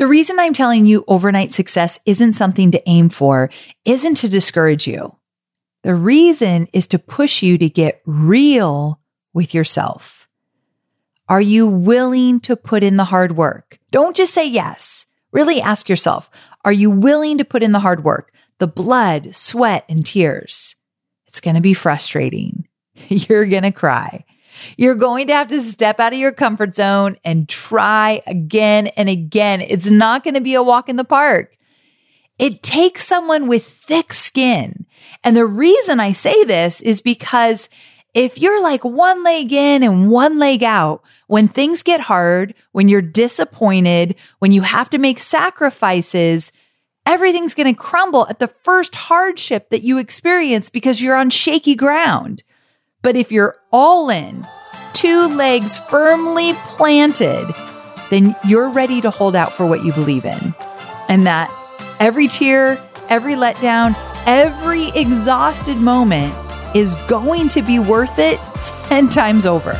The reason I'm telling you overnight success isn't something to aim for, isn't to discourage you. The reason is to push you to get real with yourself. Are you willing to put in the hard work? Don't just say yes. Really ask yourself, are you willing to put in the hard work, the blood, sweat, and tears? It's going to be frustrating. You're going to cry. You're going to have to step out of your comfort zone and try again and again. It's not going to be a walk in the park. It takes someone with thick skin. And the reason I say this is because if you're like one leg in and one leg out, when things get hard, when you're disappointed, when you have to make sacrifices, everything's going to crumble at the first hardship that you experience because you're on shaky ground. But if you're all in, two legs firmly planted, then you're ready to hold out for what you believe in. And that every tear, every letdown, every exhausted moment is going to be worth it 10 times over.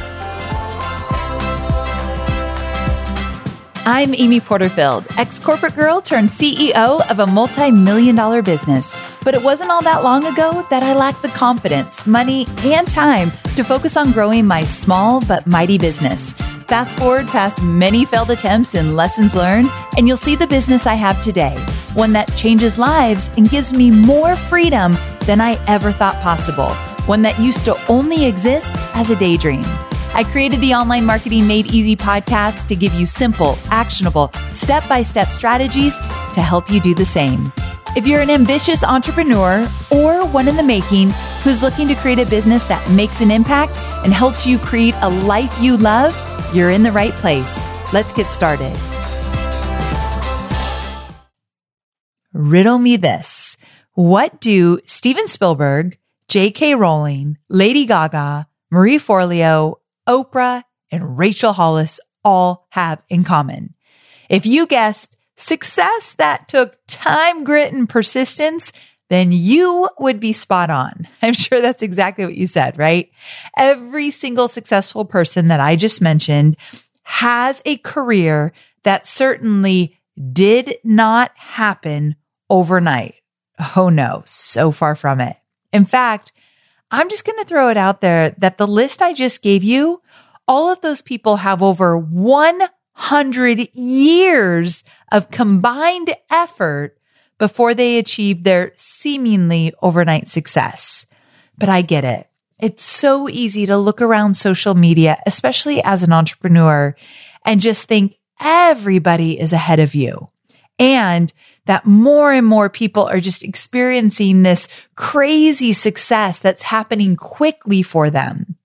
I'm Amy Porterfield, ex corporate girl turned CEO of a multi million dollar business. But it wasn't all that long ago that I lacked the confidence, money, and time to focus on growing my small but mighty business. Fast forward past many failed attempts and lessons learned, and you'll see the business I have today one that changes lives and gives me more freedom than I ever thought possible, one that used to only exist as a daydream. I created the Online Marketing Made Easy podcast to give you simple, actionable, step by step strategies to help you do the same. If you're an ambitious entrepreneur or one in the making who's looking to create a business that makes an impact and helps you create a life you love, you're in the right place. Let's get started. Riddle me this. What do Steven Spielberg, J.K. Rowling, Lady Gaga, Marie Forleo, Oprah, and Rachel Hollis all have in common? If you guessed success that took time, grit, and persistence, then you would be spot on. I'm sure that's exactly what you said, right? Every single successful person that I just mentioned has a career that certainly did not happen overnight. Oh no, so far from it. In fact, I'm just going to throw it out there that the list I just gave you, all of those people have over 100 years of combined effort before they achieved their seemingly overnight success. But I get it. It's so easy to look around social media, especially as an entrepreneur, and just think everybody is ahead of you. And that more and more people are just experiencing this crazy success that's happening quickly for them.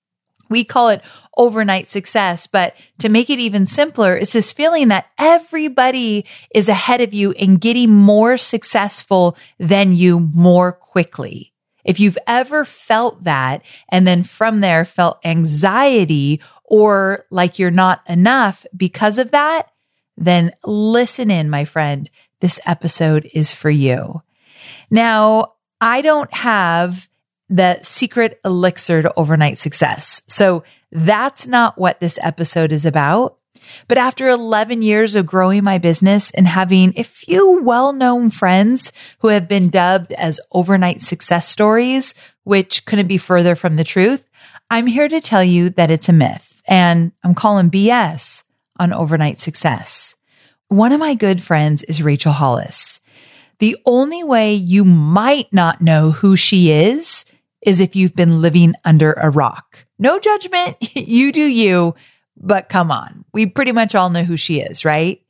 We call it overnight success, but to make it even simpler, it's this feeling that everybody is ahead of you and getting more successful than you more quickly. If you've ever felt that and then from there felt anxiety or like you're not enough because of that, then listen in, my friend. This episode is for you. Now, I don't have the secret elixir to overnight success. So that's not what this episode is about. But after 11 years of growing my business and having a few well-known friends who have been dubbed as overnight success stories, which couldn't be further from the truth, I'm here to tell you that it's a myth and I'm calling BS on overnight success. One of my good friends is Rachel Hollis. The only way you might not know who she is is if you've been living under a rock. No judgment. you do you, but come on. We pretty much all know who she is, right?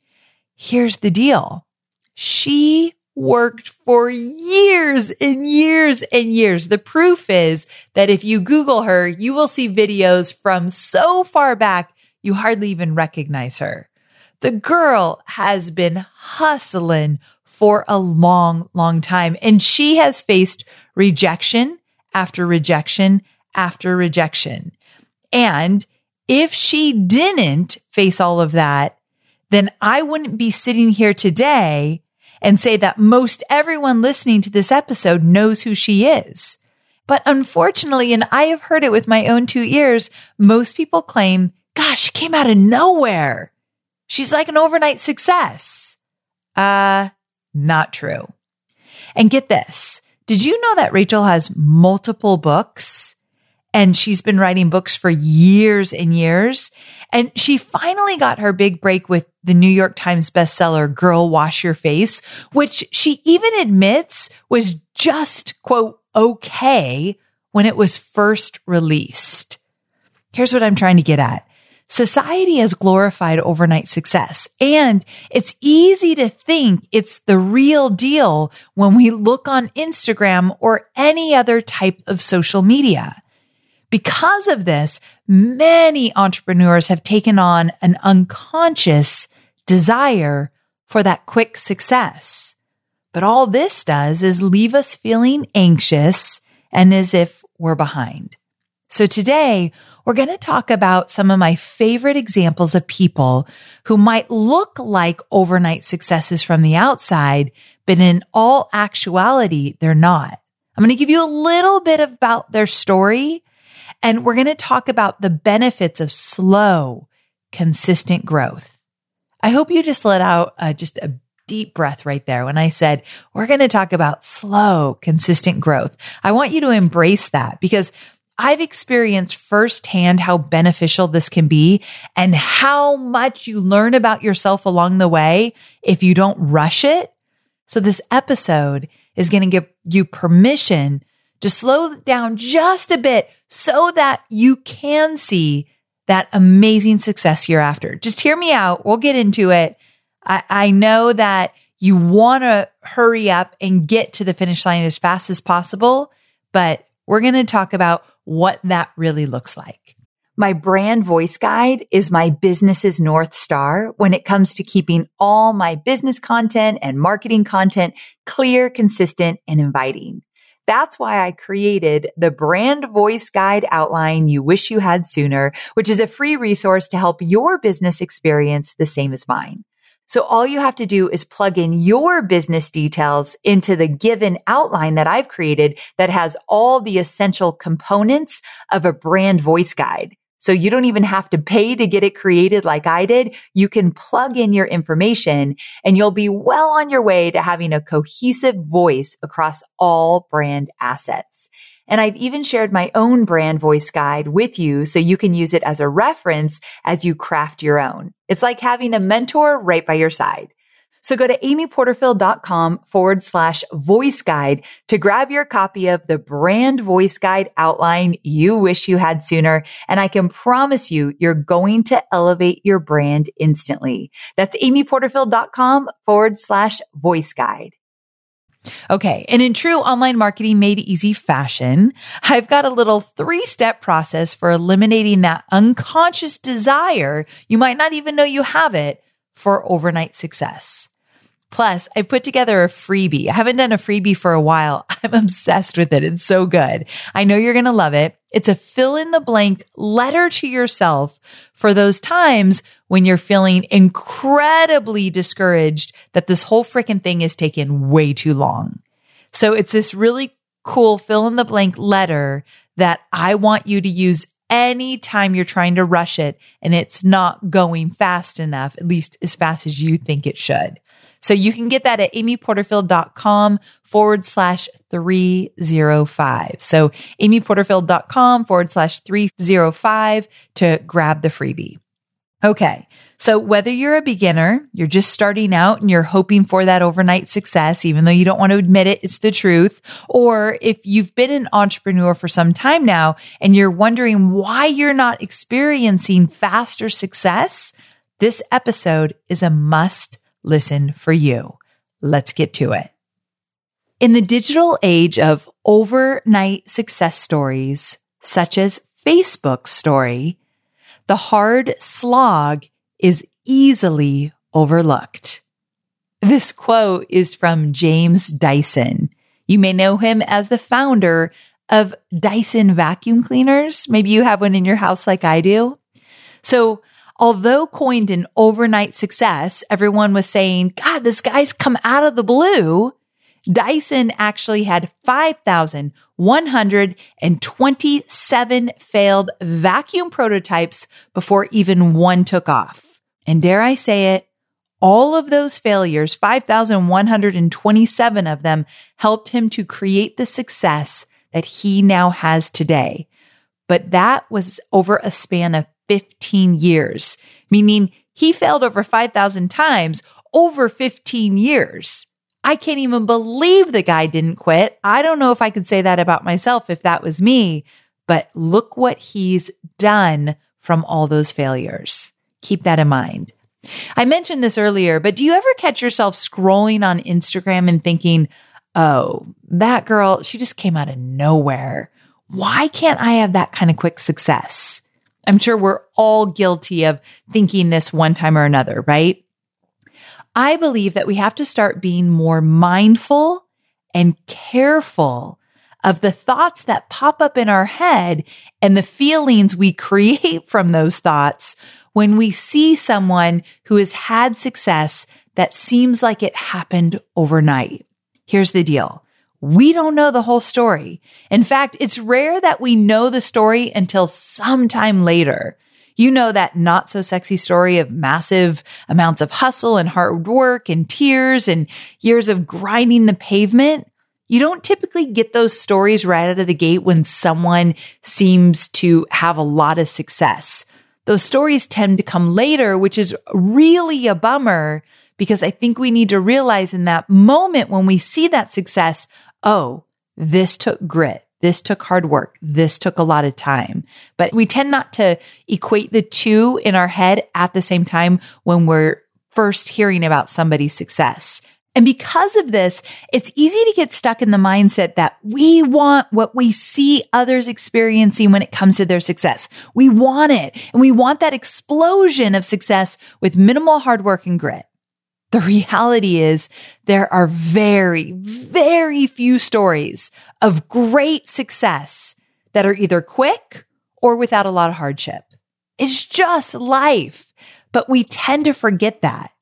Here's the deal. She worked for years and years and years. The proof is that if you Google her, you will see videos from so far back, you hardly even recognize her. The girl has been hustling for a long, long time and she has faced rejection after rejection after rejection. And if she didn't face all of that, then I wouldn't be sitting here today and say that most everyone listening to this episode knows who she is. But unfortunately, and I have heard it with my own two ears, most people claim, gosh, she came out of nowhere. She's like an overnight success. Uh, not true. And get this. Did you know that Rachel has multiple books and she's been writing books for years and years? And she finally got her big break with the New York Times bestseller, Girl Wash Your Face, which she even admits was just quote, okay when it was first released. Here's what I'm trying to get at. Society has glorified overnight success and it's easy to think it's the real deal when we look on Instagram or any other type of social media. Because of this, many entrepreneurs have taken on an unconscious desire for that quick success. But all this does is leave us feeling anxious and as if we're behind. So today we're going to talk about some of my favorite examples of people who might look like overnight successes from the outside, but in all actuality, they're not. I'm going to give you a little bit about their story and we're going to talk about the benefits of slow, consistent growth. I hope you just let out uh, just a deep breath right there when I said, we're going to talk about slow, consistent growth. I want you to embrace that because I've experienced firsthand how beneficial this can be and how much you learn about yourself along the way if you don't rush it. So this episode is going to give you permission to slow down just a bit so that you can see that amazing success you're after. Just hear me out. We'll get into it. I, I know that you want to hurry up and get to the finish line as fast as possible, but we're going to talk about what that really looks like. My brand voice guide is my business's North Star when it comes to keeping all my business content and marketing content clear, consistent, and inviting. That's why I created the brand voice guide outline you wish you had sooner, which is a free resource to help your business experience the same as mine. So all you have to do is plug in your business details into the given outline that I've created that has all the essential components of a brand voice guide. So you don't even have to pay to get it created like I did. You can plug in your information and you'll be well on your way to having a cohesive voice across all brand assets. And I've even shared my own brand voice guide with you so you can use it as a reference as you craft your own. It's like having a mentor right by your side. So go to amyporterfield.com forward slash voice guide to grab your copy of the brand voice guide outline you wish you had sooner. And I can promise you, you're going to elevate your brand instantly. That's amyporterfield.com forward slash voice guide. Okay. And in true online marketing made easy fashion, I've got a little three step process for eliminating that unconscious desire. You might not even know you have it for overnight success. Plus, I put together a freebie. I haven't done a freebie for a while. I'm obsessed with it. It's so good. I know you're going to love it. It's a fill in the blank letter to yourself for those times when you're feeling incredibly discouraged that this whole freaking thing is taking way too long. So it's this really cool fill in the blank letter that I want you to use anytime you're trying to rush it and it's not going fast enough, at least as fast as you think it should. So you can get that at amyporterfield.com forward slash 305. So amyporterfield.com forward slash 305 to grab the freebie. Okay. So whether you're a beginner, you're just starting out and you're hoping for that overnight success, even though you don't want to admit it, it's the truth. Or if you've been an entrepreneur for some time now and you're wondering why you're not experiencing faster success, this episode is a must listen for you. Let's get to it. In the digital age of overnight success stories, such as Facebook's story, the hard slog is easily overlooked. This quote is from James Dyson. You may know him as the founder of Dyson vacuum cleaners. Maybe you have one in your house like I do. So although coined an overnight success, everyone was saying, God, this guy's come out of the blue. Dyson actually had 5,127 failed vacuum prototypes before even one took off. And dare I say it, all of those failures, 5,127 of them helped him to create the success that he now has today. But that was over a span of 15 years, meaning he failed over 5,000 times over 15 years. I can't even believe the guy didn't quit. I don't know if I could say that about myself if that was me, but look what he's done from all those failures. Keep that in mind. I mentioned this earlier, but do you ever catch yourself scrolling on Instagram and thinking, oh, that girl, she just came out of nowhere. Why can't I have that kind of quick success? I'm sure we're all guilty of thinking this one time or another, right? I believe that we have to start being more mindful and careful of the thoughts that pop up in our head and the feelings we create from those thoughts when we see someone who has had success that seems like it happened overnight. Here's the deal. We don't know the whole story. In fact, it's rare that we know the story until sometime later. You know that not so sexy story of massive amounts of hustle and hard work and tears and years of grinding the pavement. You don't typically get those stories right out of the gate when someone seems to have a lot of success. Those stories tend to come later, which is really a bummer because I think we need to realize in that moment when we see that success, oh, this took grit. This took hard work. This took a lot of time. But we tend not to equate the two in our head at the same time when we're first hearing about somebody's success. And because of this, it's easy to get stuck in the mindset that we want what we see others experiencing when it comes to their success. We want it and we want that explosion of success with minimal hard work and grit. The reality is there are very, very few stories of great success that are either quick or without a lot of hardship. It's just life, but we tend to forget that.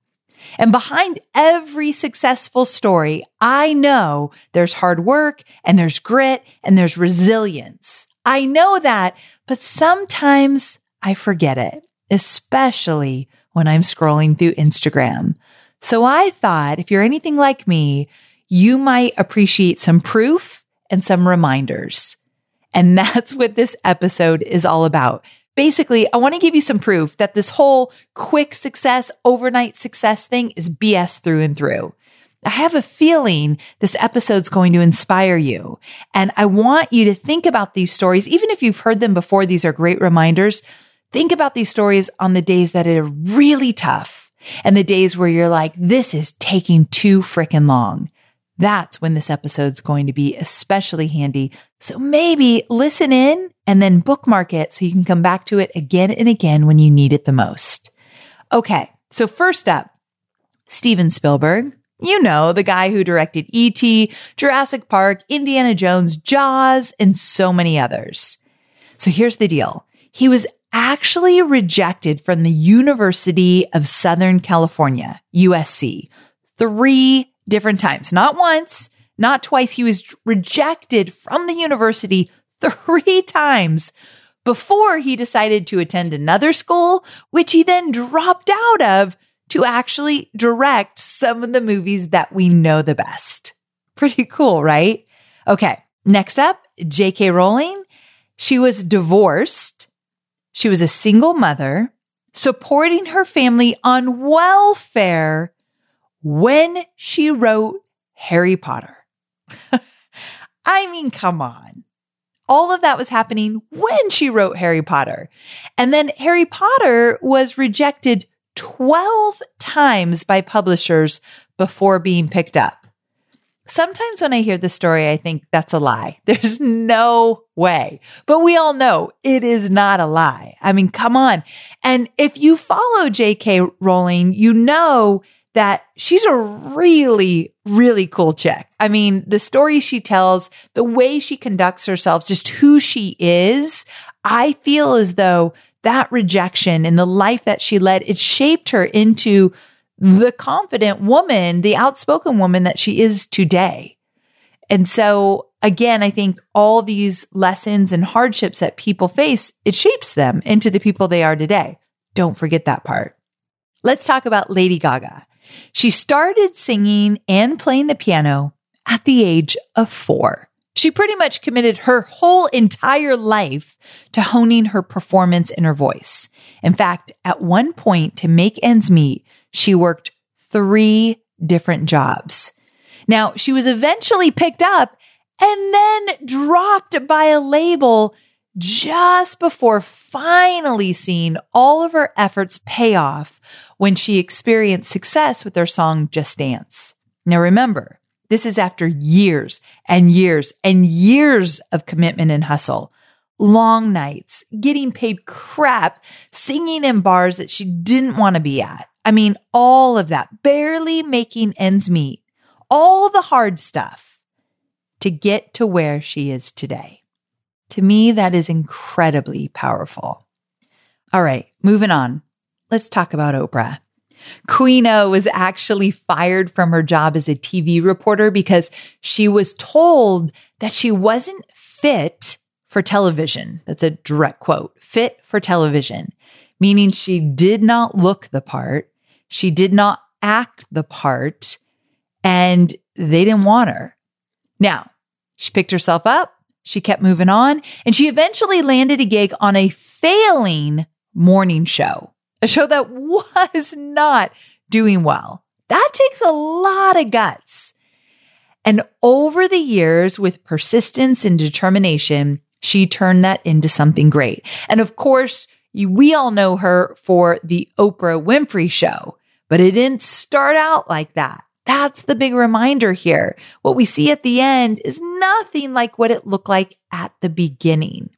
And behind every successful story, I know there's hard work and there's grit and there's resilience. I know that, but sometimes I forget it, especially when I'm scrolling through Instagram. So I thought if you're anything like me, you might appreciate some proof and some reminders. And that's what this episode is all about basically, I want to give you some proof that this whole quick success, overnight success thing is BS through and through. I have a feeling this episode's going to inspire you. And I want you to think about these stories, even if you've heard them before, these are great reminders. Think about these stories on the days that are really tough and the days where you're like, this is taking too freaking long. That's when this episode's going to be especially handy. So maybe listen in and then bookmark it so you can come back to it again and again when you need it the most. Okay. So first up, Steven Spielberg. You know, the guy who directed E.T., Jurassic Park, Indiana Jones, Jaws, and so many others. So here's the deal. He was actually rejected from the University of Southern California, USC, three different times, not once, not twice. He was rejected from the university three times before he decided to attend another school, which he then dropped out of to actually direct some of the movies that we know the best. Pretty cool, right? Okay. Next up, J.K. Rowling. She was divorced. She was a single mother supporting her family on welfare when she wrote Harry Potter. I mean, come on. All of that was happening when she wrote Harry Potter. And then Harry Potter was rejected 12 times by publishers before being picked up. Sometimes when I hear the story, I think that's a lie. There's no way. But we all know it is not a lie. I mean, come on. And if you follow JK Rowling, you know that she's a really, really cool chick. I mean, the story she tells, the way she conducts herself, just who she is, I feel as though that rejection and the life that she led, it shaped her into the confident woman, the outspoken woman that she is today. And so again, I think all these lessons and hardships that people face, it shapes them into the people they are today. Don't forget that part. Let's talk about Lady Gaga. She started singing and playing the piano at the age of four. She pretty much committed her whole entire life to honing her performance and her voice. In fact, at one point to make ends meet, she worked three different jobs. Now, she was eventually picked up and then dropped by a label just before finally seeing all of her efforts pay off when she experienced success with her song Just Dance. Now remember, this is after years and years and years of commitment and hustle. Long nights, getting paid crap, singing in bars that she didn't want to be at. I mean, all of that, barely making ends meet, all the hard stuff to get to where she is today. To me, that is incredibly powerful. All right, moving on. Let's talk about Oprah. Queen O was actually fired from her job as a TV reporter because she was told that she wasn't fit for television. That's a direct quote fit for television, meaning she did not look the part, she did not act the part, and they didn't want her. Now, she picked herself up, she kept moving on, and she eventually landed a gig on a failing morning show, a show that was not doing well. That takes a lot of guts. And over the years, with persistence and determination, she turned that into something great. And of course, we all know her for the Oprah Winfrey show, but it didn't start out like that. That's the big reminder here. What we see at the end is nothing like what it looked like at the beginning.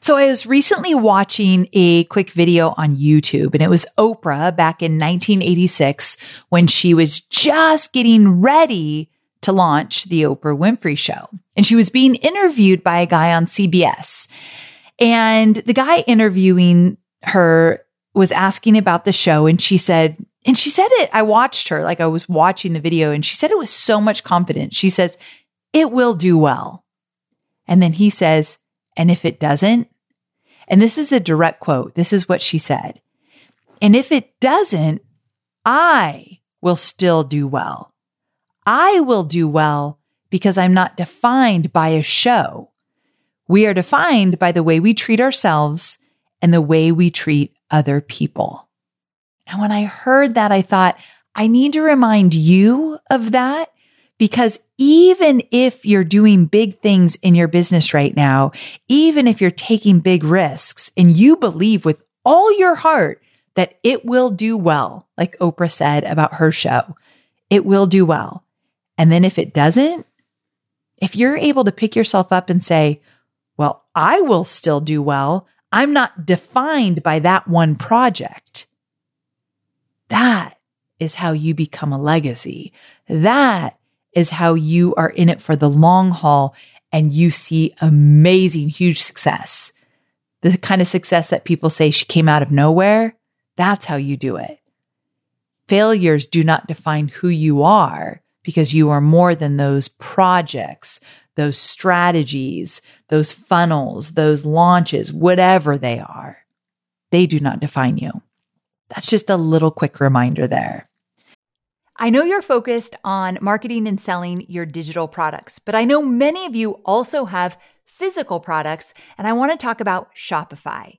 So I was recently watching a quick video on YouTube and it was Oprah back in 1986 when she was just getting ready to launch the Oprah Winfrey show. And she was being interviewed by a guy on CBS. And the guy interviewing her was asking about the show and she said, and she said it, I watched her, like I was watching the video, and she said it with so much confidence. She says, It will do well. And then he says, And if it doesn't, and this is a direct quote, this is what she said. And if it doesn't, I will still do well. I will do well because I'm not defined by a show. We are defined by the way we treat ourselves and the way we treat other people. And when I heard that, I thought, I need to remind you of that because even if you're doing big things in your business right now, even if you're taking big risks and you believe with all your heart that it will do well, like Oprah said about her show, it will do well. And then if it doesn't, if you're able to pick yourself up and say, well, I will still do well. I'm not defined by that one project. That is how you become a legacy. That is how you are in it for the long haul and you see amazing, huge success. The kind of success that people say she came out of nowhere. That's how you do it. Failures do not define who you are because you are more than those projects, those strategies, those funnels, those launches, whatever they are. They do not define you. That's just a little quick reminder there. I know you're focused on marketing and selling your digital products, but I know many of you also have physical products, and I want to talk about Shopify.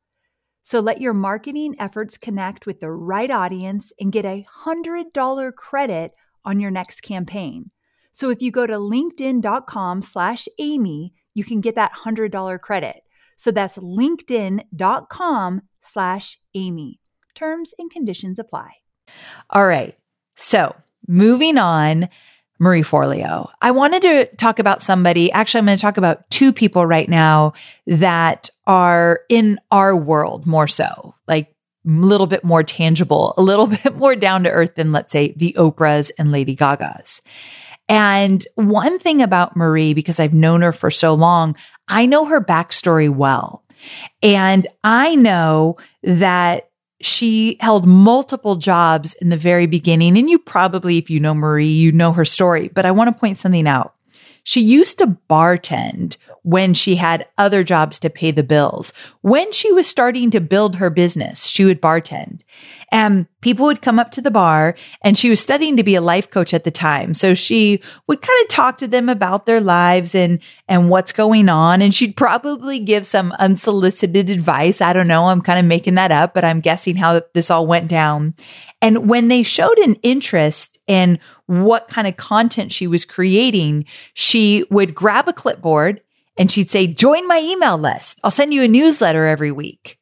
So let your marketing efforts connect with the right audience and get a $100 credit on your next campaign. So if you go to linkedin.com slash Amy, you can get that $100 credit. So that's linkedin.com slash Amy. Terms and conditions apply. All right. So moving on, Marie Forleo. I wanted to talk about somebody. Actually, I'm going to talk about two people right now that are in our world more so, like a little bit more tangible, a little bit more down to earth than, let's say, the Oprahs and Lady Gagas. And one thing about Marie, because I've known her for so long, I know her backstory well. And I know that she held multiple jobs in the very beginning. And you probably, if you know Marie, you know her story, but I want to point something out. She used to bartend when she had other jobs to pay the bills. When she was starting to build her business, she would bartend. And people would come up to the bar and she was studying to be a life coach at the time. So she would kind of talk to them about their lives and, and what's going on. And she'd probably give some unsolicited advice. I don't know. I'm kind of making that up, but I'm guessing how this all went down. And when they showed an interest in what kind of content she was creating, she would grab a clipboard and she'd say, join my email list. I'll send you a newsletter every week.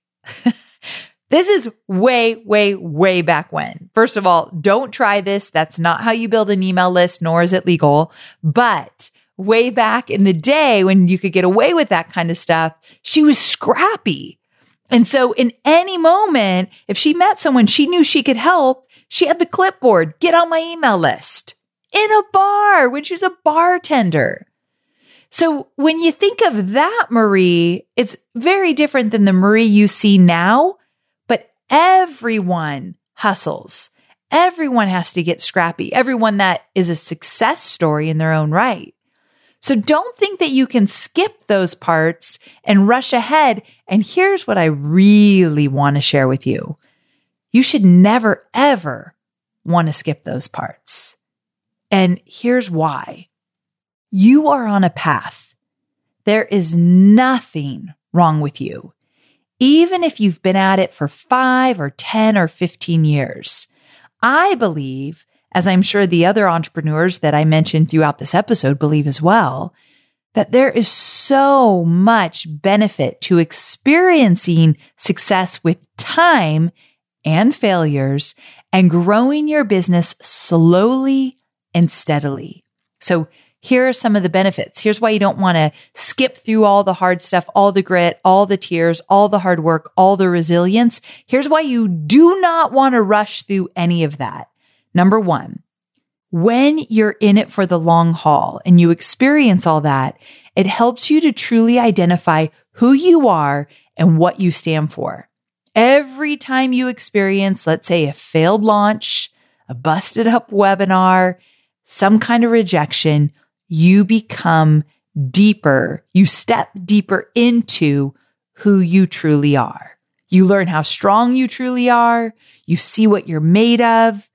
this is way, way, way back when. First of all, don't try this. That's not how you build an email list, nor is it legal. But way back in the day when you could get away with that kind of stuff, she was scrappy. And so in any moment, if she met someone she knew she could help, she had the clipboard, get on my email list in a bar when she was a bartender. So when you think of that Marie, it's very different than the Marie you see now, but everyone hustles. Everyone has to get scrappy. Everyone that is a success story in their own right. So don't think that you can skip those parts and rush ahead. And here's what I really want to share with you. You should never, ever want to skip those parts. And here's why. You are on a path. There is nothing wrong with you, even if you've been at it for five or 10 or 15 years. I believe, as I'm sure the other entrepreneurs that I mentioned throughout this episode believe as well, that there is so much benefit to experiencing success with time and failures and growing your business slowly and steadily. So here are some of the benefits. Here's why you don't want to skip through all the hard stuff, all the grit, all the tears, all the hard work, all the resilience. Here's why you do not want to rush through any of that. Number one, when you're in it for the long haul and you experience all that, it helps you to truly identify who you are and what you stand for. Every time you experience, let's say, a failed launch, a busted up webinar, some kind of rejection, you become deeper. You step deeper into who you truly are. You learn how strong you truly are. You see what you're made of.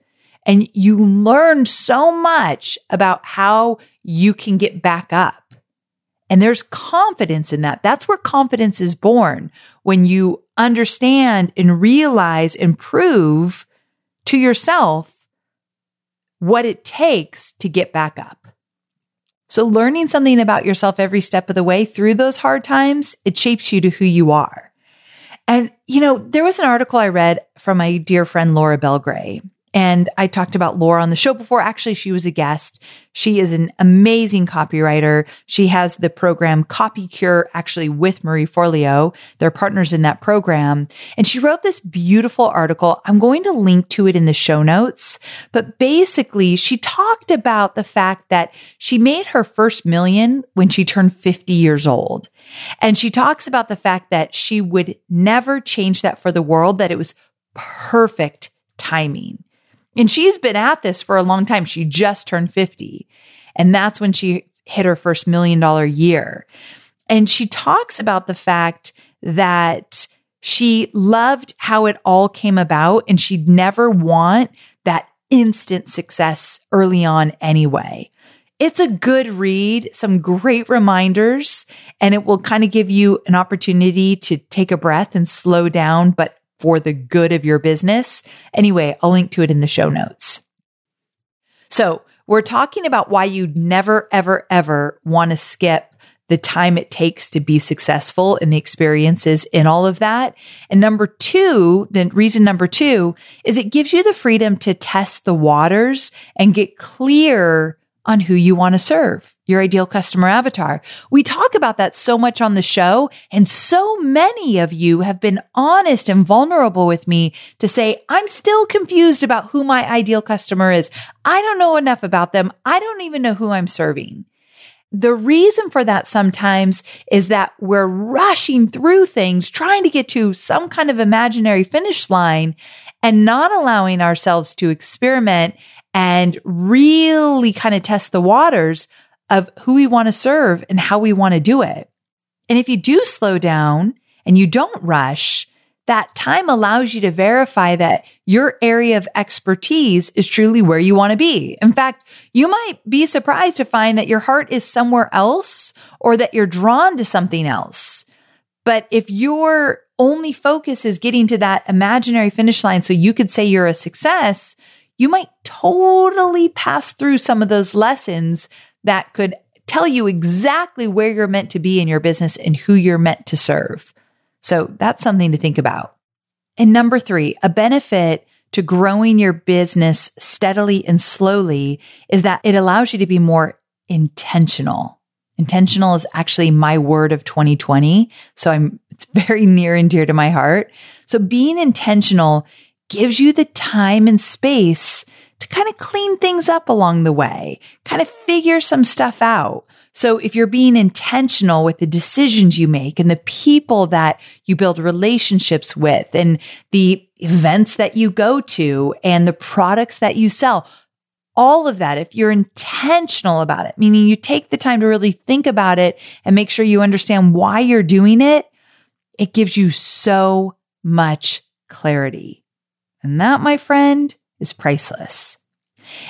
And you learn so much about how you can get back up. And there's confidence in that. That's where confidence is born when you understand and realize and prove to yourself what it takes to get back up. So learning something about yourself every step of the way through those hard times, it shapes you to who you are. And, you know, there was an article I read from my dear friend Laura Belgray, and I talked about Laura on the show before. Actually, she was a guest. She is an amazing copywriter. She has the program Copy Cure actually with Marie Forleo. They're partners in that program. And she wrote this beautiful article. I'm going to link to it in the show notes. But basically, she talked about the fact that she made her first million when she turned 50 years old. And she talks about the fact that she would never change that for the world, that it was perfect timing. And she's been at this for a long time. She just turned 50. And that's when she hit her first million dollar year. And she talks about the fact that she loved how it all came about and she'd never want that instant success early on anyway. It's a good read, some great reminders, and it will kind of give you an opportunity to take a breath and slow down, but for the good of your business. Anyway, I'll link to it in the show notes. So we're talking about why you'd never, ever, ever want to skip the time it takes to be successful and the experiences in all of that. And number two, the reason number two is it gives you the freedom to test the waters and get clear on who you want to serve, your ideal customer avatar. We talk about that so much on the show. And so many of you have been honest and vulnerable with me to say, I'm still confused about who my ideal customer is. I don't know enough about them. I don't even know who I'm serving. The reason for that sometimes is that we're rushing through things, trying to get to some kind of imaginary finish line and not allowing ourselves to experiment and really kind of test the waters of who we want to serve and how we want to do it. And if you do slow down and you don't rush, that time allows you to verify that your area of expertise is truly where you want to be. In fact, you might be surprised to find that your heart is somewhere else or that you're drawn to something else. But if your only focus is getting to that imaginary finish line so you could say you're a success, you might totally pass through some of those lessons that could tell you exactly where you're meant to be in your business and who you're meant to serve. So that's something to think about. And number three, a benefit to growing your business steadily and slowly is that it allows you to be more intentional. Intentional is actually my word of 2020. So I'm, it's very near and dear to my heart. So being intentional gives you the time and space to kind of clean things up along the way, kind of figure some stuff out. So if you're being intentional with the decisions you make and the people that you build relationships with and the events that you go to and the products that you sell, all of that, if you're intentional about it, meaning you take the time to really think about it and make sure you understand why you're doing it, it gives you so much clarity. And that, my friend, is priceless.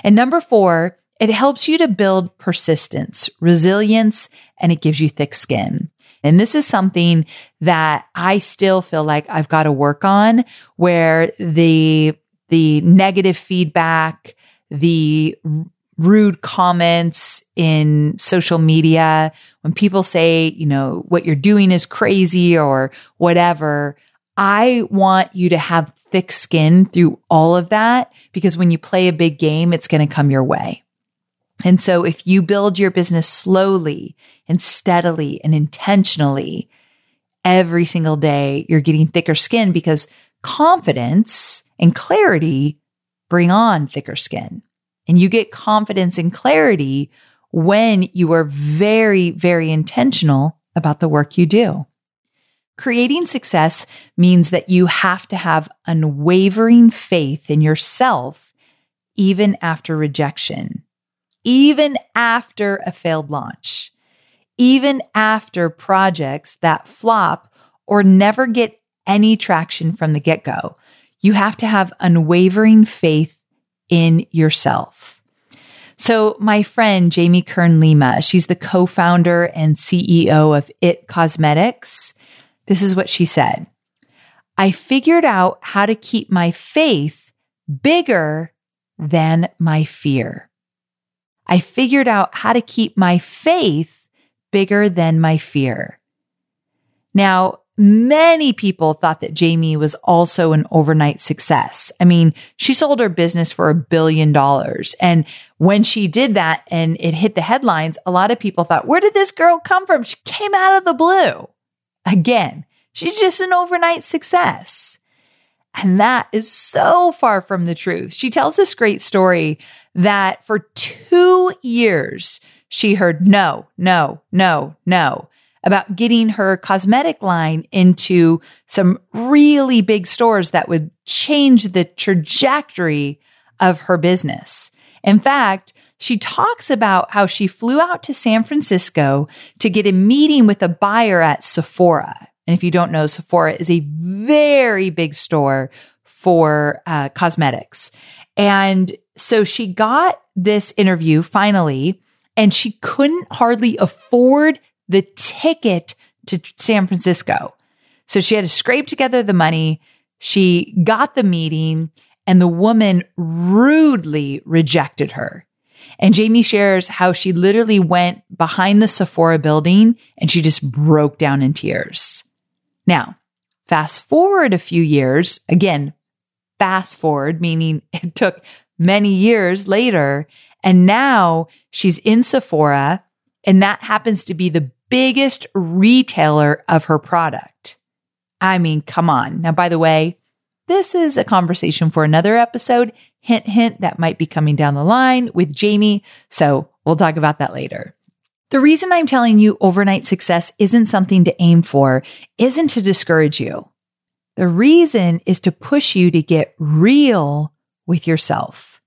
And number four, it helps you to build persistence, resilience, and it gives you thick skin. And this is something that I still feel like I've got to work on where the, the negative feedback, the rude comments in social media, when people say, you know, what you're doing is crazy or whatever, I want you to have thick skin through all of that because when you play a big game, it's going to come your way. And so if you build your business slowly and steadily and intentionally every single day, you're getting thicker skin because confidence and clarity bring on thicker skin. And you get confidence and clarity when you are very, very intentional about the work you do. Creating success means that you have to have unwavering faith in yourself, even after rejection, even after a failed launch, even after projects that flop or never get any traction from the get go. You have to have unwavering faith in yourself. So my friend Jamie Kern Lima, she's the co-founder and CEO of It Cosmetics. This is what she said. I figured out how to keep my faith bigger than my fear. I figured out how to keep my faith bigger than my fear. Now, many people thought that Jamie was also an overnight success. I mean, she sold her business for a billion dollars. And when she did that and it hit the headlines, a lot of people thought, where did this girl come from? She came out of the blue. Again, she's just an overnight success. And that is so far from the truth. She tells this great story that for two years, she heard no, no, no, no about getting her cosmetic line into some really big stores that would change the trajectory of her business. In fact, she talks about how she flew out to San Francisco to get a meeting with a buyer at Sephora. And if you don't know, Sephora is a very big store for uh, cosmetics. And so she got this interview finally, and she couldn't hardly afford the ticket to San Francisco. So she had to scrape together the money. She got the meeting and the woman rudely rejected her. And Jamie shares how she literally went behind the Sephora building and she just broke down in tears. Now, fast forward a few years, again, fast forward, meaning it took many years later. And now she's in Sephora and that happens to be the biggest retailer of her product. I mean, come on. Now, by the way, this is a conversation for another episode. Hint, hint, that might be coming down the line with Jamie. So we'll talk about that later. The reason I'm telling you overnight success isn't something to aim for, isn't to discourage you. The reason is to push you to get real with yourself.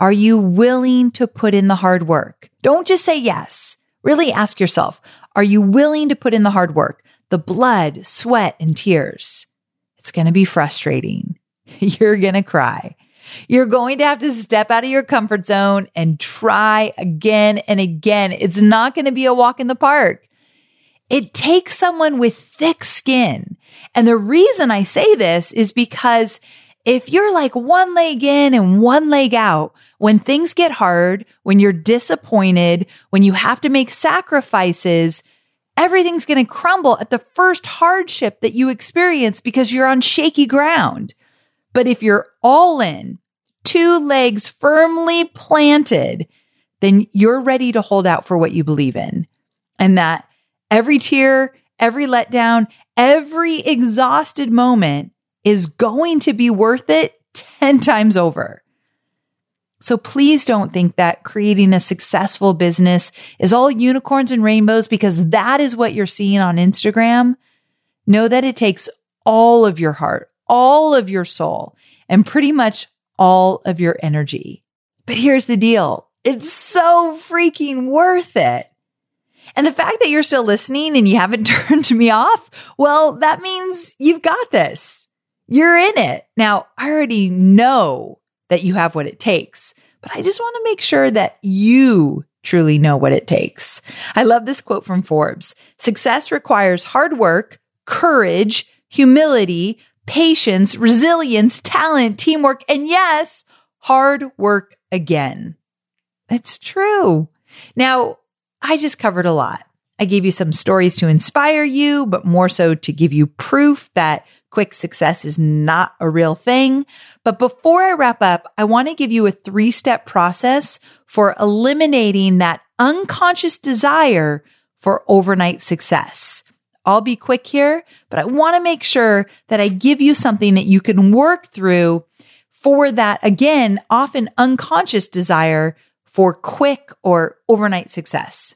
Are you willing to put in the hard work? Don't just say yes. Really ask yourself, are you willing to put in the hard work, the blood, sweat, and tears? It's going to be frustrating. You're going to cry. You're going to have to step out of your comfort zone and try again and again. It's not going to be a walk in the park. It takes someone with thick skin. And the reason I say this is because if you're like one leg in and one leg out, when things get hard, when you're disappointed, when you have to make sacrifices, everything's going to crumble at the first hardship that you experience because you're on shaky ground. But if you're all in, two legs firmly planted, then you're ready to hold out for what you believe in. And that every tear, every letdown, every exhausted moment is going to be worth it 10 times over. So please don't think that creating a successful business is all unicorns and rainbows because that is what you're seeing on Instagram. Know that it takes all of your heart, all of your soul, and pretty much all of your energy. But here's the deal. It's so freaking worth it. And the fact that you're still listening and you haven't turned me off, well, that means you've got this. You're in it. Now, I already know that you have what it takes, but I just want to make sure that you truly know what it takes. I love this quote from Forbes. Success requires hard work, courage, humility, patience, resilience, talent, teamwork, and yes, hard work again. It's true. Now, I just covered a lot. I gave you some stories to inspire you, but more so to give you proof that quick success is not a real thing. But before I wrap up, I want to give you a three step process for eliminating that unconscious desire for overnight success. I'll be quick here, but I want to make sure that I give you something that you can work through for that, again, often unconscious desire for quick or overnight success.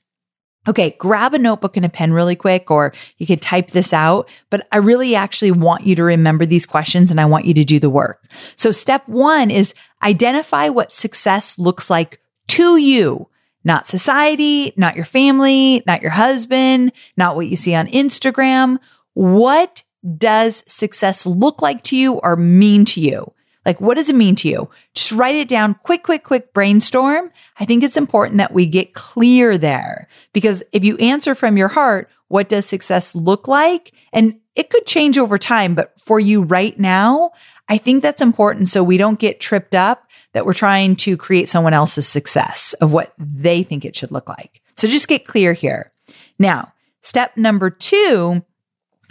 Okay, grab a notebook and a pen really quick, or you could type this out. But I really actually want you to remember these questions and I want you to do the work. So step one is identify what success looks like to you, not society, not your family, not your husband, not what you see on Instagram. What does success look like to you or mean to you? Like, what does it mean to you? Just write it down, quick, quick, quick brainstorm. I think it's important that we get clear there because if you answer from your heart, what does success look like? And it could change over time, but for you right now, I think that's important so we don't get tripped up that we're trying to create someone else's success of what they think it should look like. So just get clear here. Now, step number two,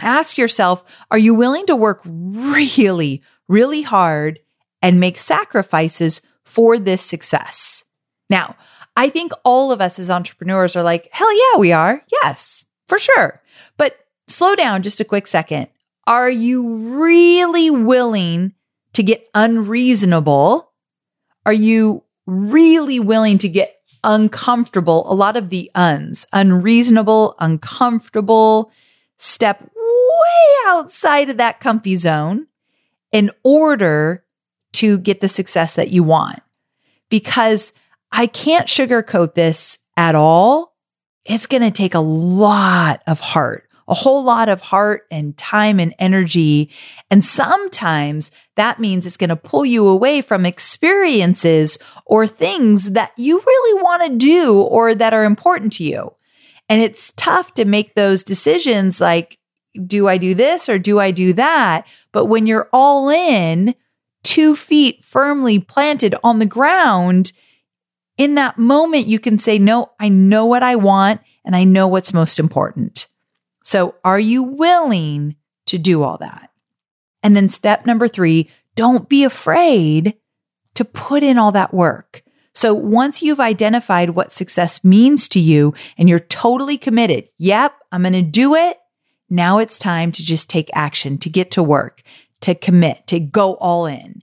ask yourself, are you willing to work really, really hard and make sacrifices for this success? Now, I think all of us as entrepreneurs are like, hell yeah, we are. Yes, for sure. But slow down just a quick second. Are you really willing to get unreasonable? Are you really willing to get uncomfortable? A lot of the uns, unreasonable, uncomfortable, step way outside of that comfy zone in order to get the success that you want. Because I can't sugarcoat this at all. It's going to take a lot of heart, a whole lot of heart and time and energy. And sometimes that means it's going to pull you away from experiences or things that you really want to do or that are important to you. And it's tough to make those decisions like, do I do this or do I do that? But when you're all in, two feet firmly planted on the ground, in that moment, you can say, no, I know what I want and I know what's most important. So are you willing to do all that? And then step number three, don't be afraid to put in all that work. So once you've identified what success means to you and you're totally committed, yep, I'm going to do it. Now it's time to just take action, to get to work, to commit, to go all in.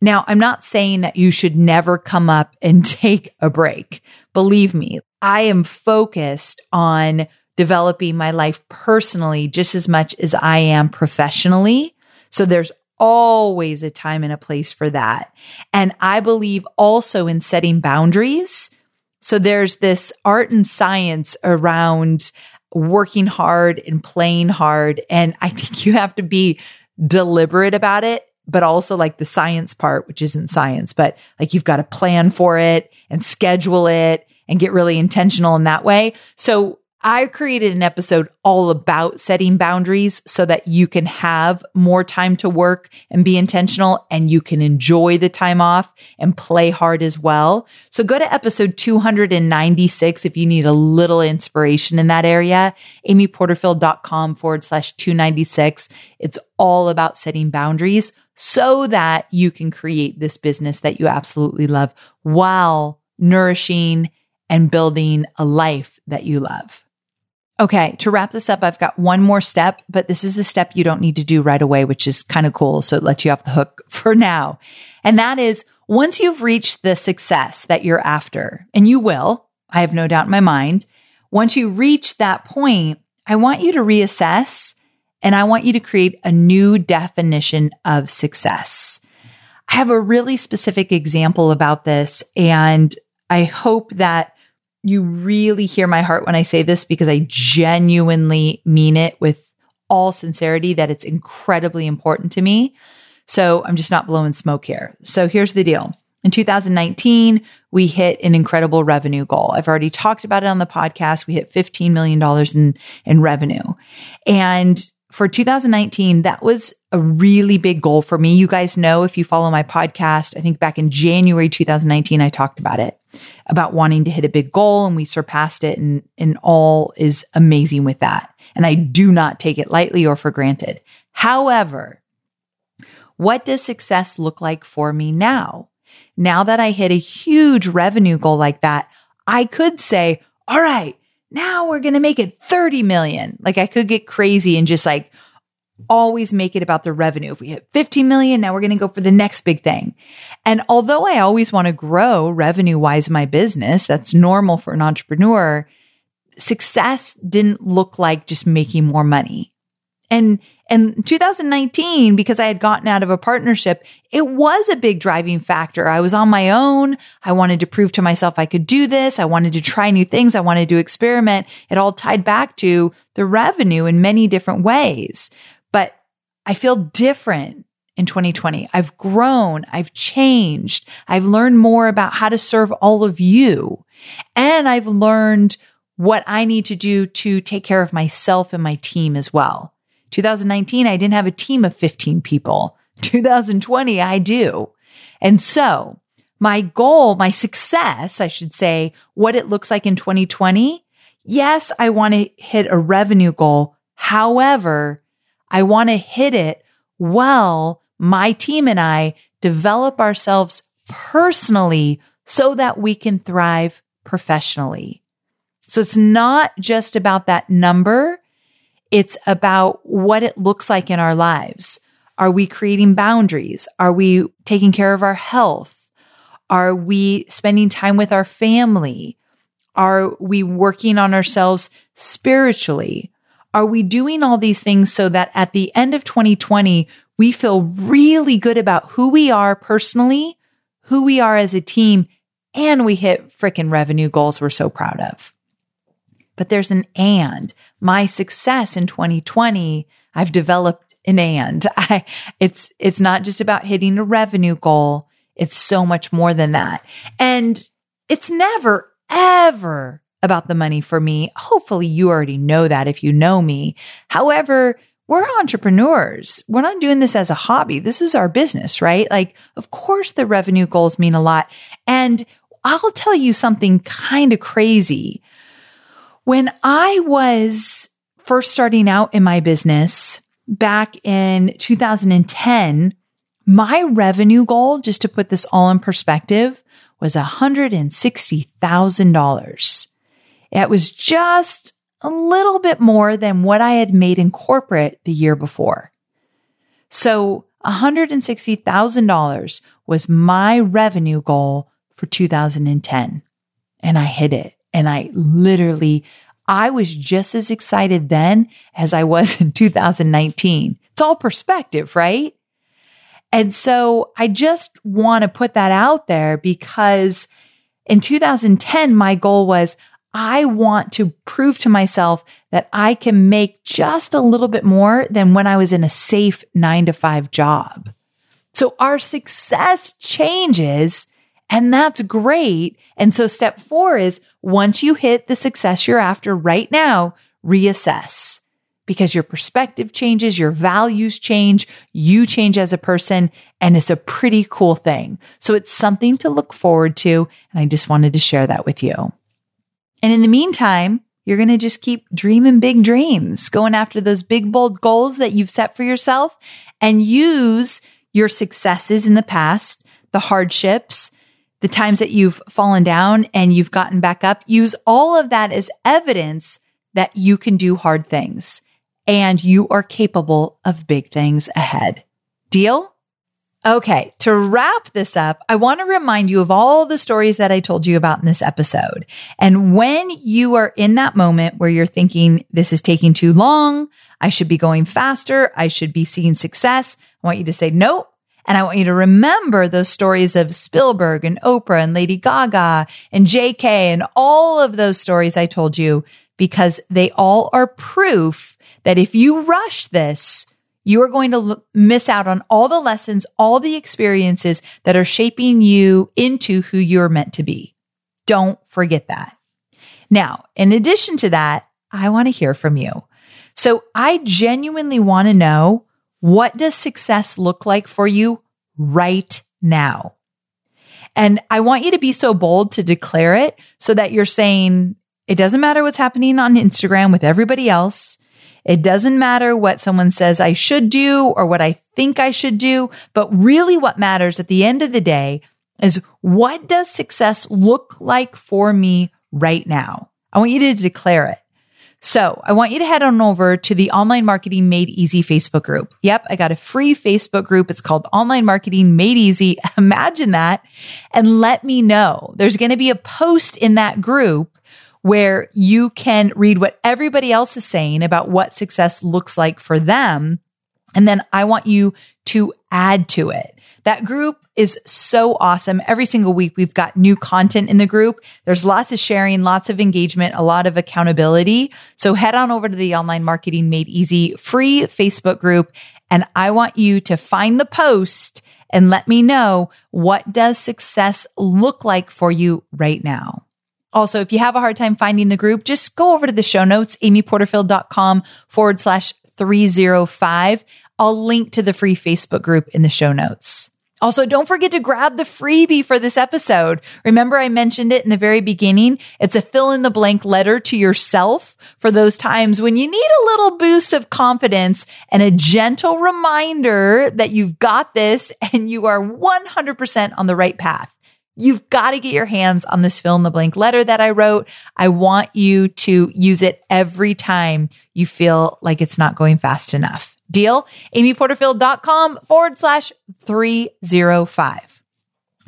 Now, I'm not saying that you should never come up and take a break. Believe me, I am focused on developing my life personally just as much as I am professionally. So there's always a time and a place for that. And I believe also in setting boundaries. So there's this art and science around working hard and playing hard. And I think you have to be deliberate about it but also like the science part, which isn't science, but like you've got to plan for it and schedule it and get really intentional in that way. So I created an episode all about setting boundaries so that you can have more time to work and be intentional and you can enjoy the time off and play hard as well. So go to episode 296 if you need a little inspiration in that area, amyporterfield.com forward slash 296. It's all about setting boundaries so that you can create this business that you absolutely love while nourishing and building a life that you love. Okay, to wrap this up, I've got one more step, but this is a step you don't need to do right away, which is kind of cool. So it lets you off the hook for now. And that is once you've reached the success that you're after, and you will, I have no doubt in my mind, once you reach that point, I want you to reassess and I want you to create a new definition of success. I have a really specific example about this, and I hope that you really hear my heart when I say this because I genuinely mean it with all sincerity that it's incredibly important to me. So I'm just not blowing smoke here. So here's the deal. In 2019, we hit an incredible revenue goal. I've already talked about it on the podcast. We hit $15 million in, in revenue. And for 2019, that was a really big goal for me. You guys know if you follow my podcast, I think back in January 2019, I talked about it, about wanting to hit a big goal and we surpassed it and, and all is amazing with that. And I do not take it lightly or for granted. However, what does success look like for me now? Now that I hit a huge revenue goal like that, I could say, all right, now we're going to make it 30 million. Like I could get crazy and just like always make it about the revenue. If we hit 15 million, now we're going to go for the next big thing. And although I always want to grow revenue wise my business, that's normal for an entrepreneur. Success didn't look like just making more money. And and 2019, because I had gotten out of a partnership, it was a big driving factor. I was on my own. I wanted to prove to myself I could do this. I wanted to try new things. I wanted to experiment. It all tied back to the revenue in many different ways. But I feel different in 2020. I've grown. I've changed. I've learned more about how to serve all of you. And I've learned what I need to do to take care of myself and my team as well 2019, I didn't have a team of 15 people. 2020, I do. And so my goal, my success, I should say, what it looks like in 2020. Yes, I want to hit a revenue goal. However, I want to hit it while my team and I develop ourselves personally so that we can thrive professionally. So it's not just about that number. It's about what it looks like in our lives. Are we creating boundaries? Are we taking care of our health? Are we spending time with our family? Are we working on ourselves spiritually? Are we doing all these things so that at the end of 2020, we feel really good about who we are personally, who we are as a team, and we hit freaking revenue goals we're so proud of. But there's an and. My success in 2020, I've developed an and. I, it's, it's not just about hitting a revenue goal. It's so much more than that. And it's never, ever about the money for me. Hopefully you already know that if you know me. However, we're entrepreneurs. We're not doing this as a hobby. This is our business, right? Like, of course the revenue goals mean a lot. And I'll tell you something kind of crazy. When I was first starting out in my business back in 2010, my revenue goal, just to put this all in perspective, was $160,000. It was just a little bit more than what I had made in corporate the year before. So $160,000 was my revenue goal for 2010. And I hit it. And I literally, I was just as excited then as I was in 2019. It's all perspective, right? And so I just want to put that out there because in 2010, my goal was I want to prove to myself that I can make just a little bit more than when I was in a safe nine to five job. So our success changes and that's great. And so step four is once you hit the success you're after right now, reassess because your perspective changes, your values change, you change as a person, and it's a pretty cool thing. So it's something to look forward to. And I just wanted to share that with you. And in the meantime, you're going to just keep dreaming big dreams, going after those big, bold goals that you've set for yourself and use your successes in the past, the hardships, the times that you've fallen down and you've gotten back up, use all of that as evidence that you can do hard things and you are capable of big things ahead. Deal? Okay, to wrap this up, I want to remind you of all the stories that I told you about in this episode. And when you are in that moment where you're thinking, this is taking too long, I should be going faster, I should be seeing success, I want you to say, nope, and I want you to remember those stories of Spielberg and Oprah and Lady Gaga and JK and all of those stories I told you because they all are proof that if you rush this, you are going to l- miss out on all the lessons, all the experiences that are shaping you into who you're meant to be. Don't forget that. Now, in addition to that, I want to hear from you. So I genuinely want to know what does success look like for you right now? And I want you to be so bold to declare it so that you're saying, it doesn't matter what's happening on Instagram with everybody else. It doesn't matter what someone says I should do or what I think I should do, but really what matters at the end of the day is what does success look like for me right now? I want you to declare it. So I want you to head on over to the Online Marketing Made Easy Facebook group. Yep, I got a free Facebook group. It's called Online Marketing Made Easy. Imagine that. And let me know. There's going to be a post in that group where you can read what everybody else is saying about what success looks like for them. And then I want you to add to it. That group is so awesome. Every single week, we've got new content in the group. There's lots of sharing, lots of engagement, a lot of accountability. So head on over to the online marketing made easy free Facebook group. And I want you to find the post and let me know what does success look like for you right now. Also, if you have a hard time finding the group, just go over to the show notes, amyporterfield.com forward slash 305. I'll link to the free Facebook group in the show notes. Also, don't forget to grab the freebie for this episode. Remember, I mentioned it in the very beginning. It's a fill in the blank letter to yourself for those times when you need a little boost of confidence and a gentle reminder that you've got this and you are 100% on the right path. You've got to get your hands on this fill in the blank letter that I wrote. I want you to use it every time you feel like it's not going fast enough. Deal? amyporterfield.com forward slash 305.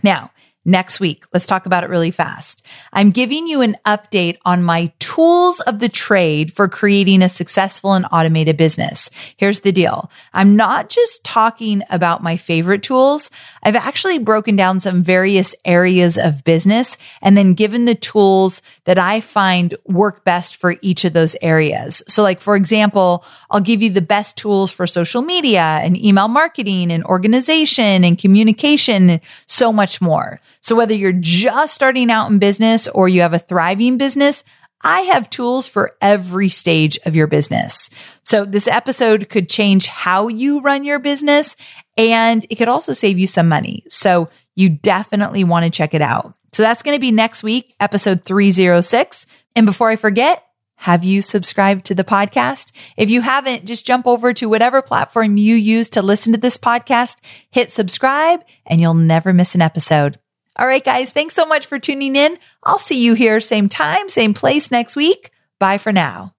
Now, next week. Let's talk about it really fast. I'm giving you an update on my tools of the trade for creating a successful and automated business. Here's the deal. I'm not just talking about my favorite tools. I've actually broken down some various areas of business and then given the tools that I find work best for each of those areas. So like, for example, I'll give you the best tools for social media and email marketing and organization and communication and so much more. So whether you're just starting out in business or you have a thriving business, I have tools for every stage of your business. So this episode could change how you run your business and it could also save you some money. So you definitely want to check it out. So that's going to be next week, episode 306. And before I forget, have you subscribed to the podcast? If you haven't, just jump over to whatever platform you use to listen to this podcast, hit subscribe, and you'll never miss an episode. All right, guys, thanks so much for tuning in. I'll see you here same time, same place next week. Bye for now.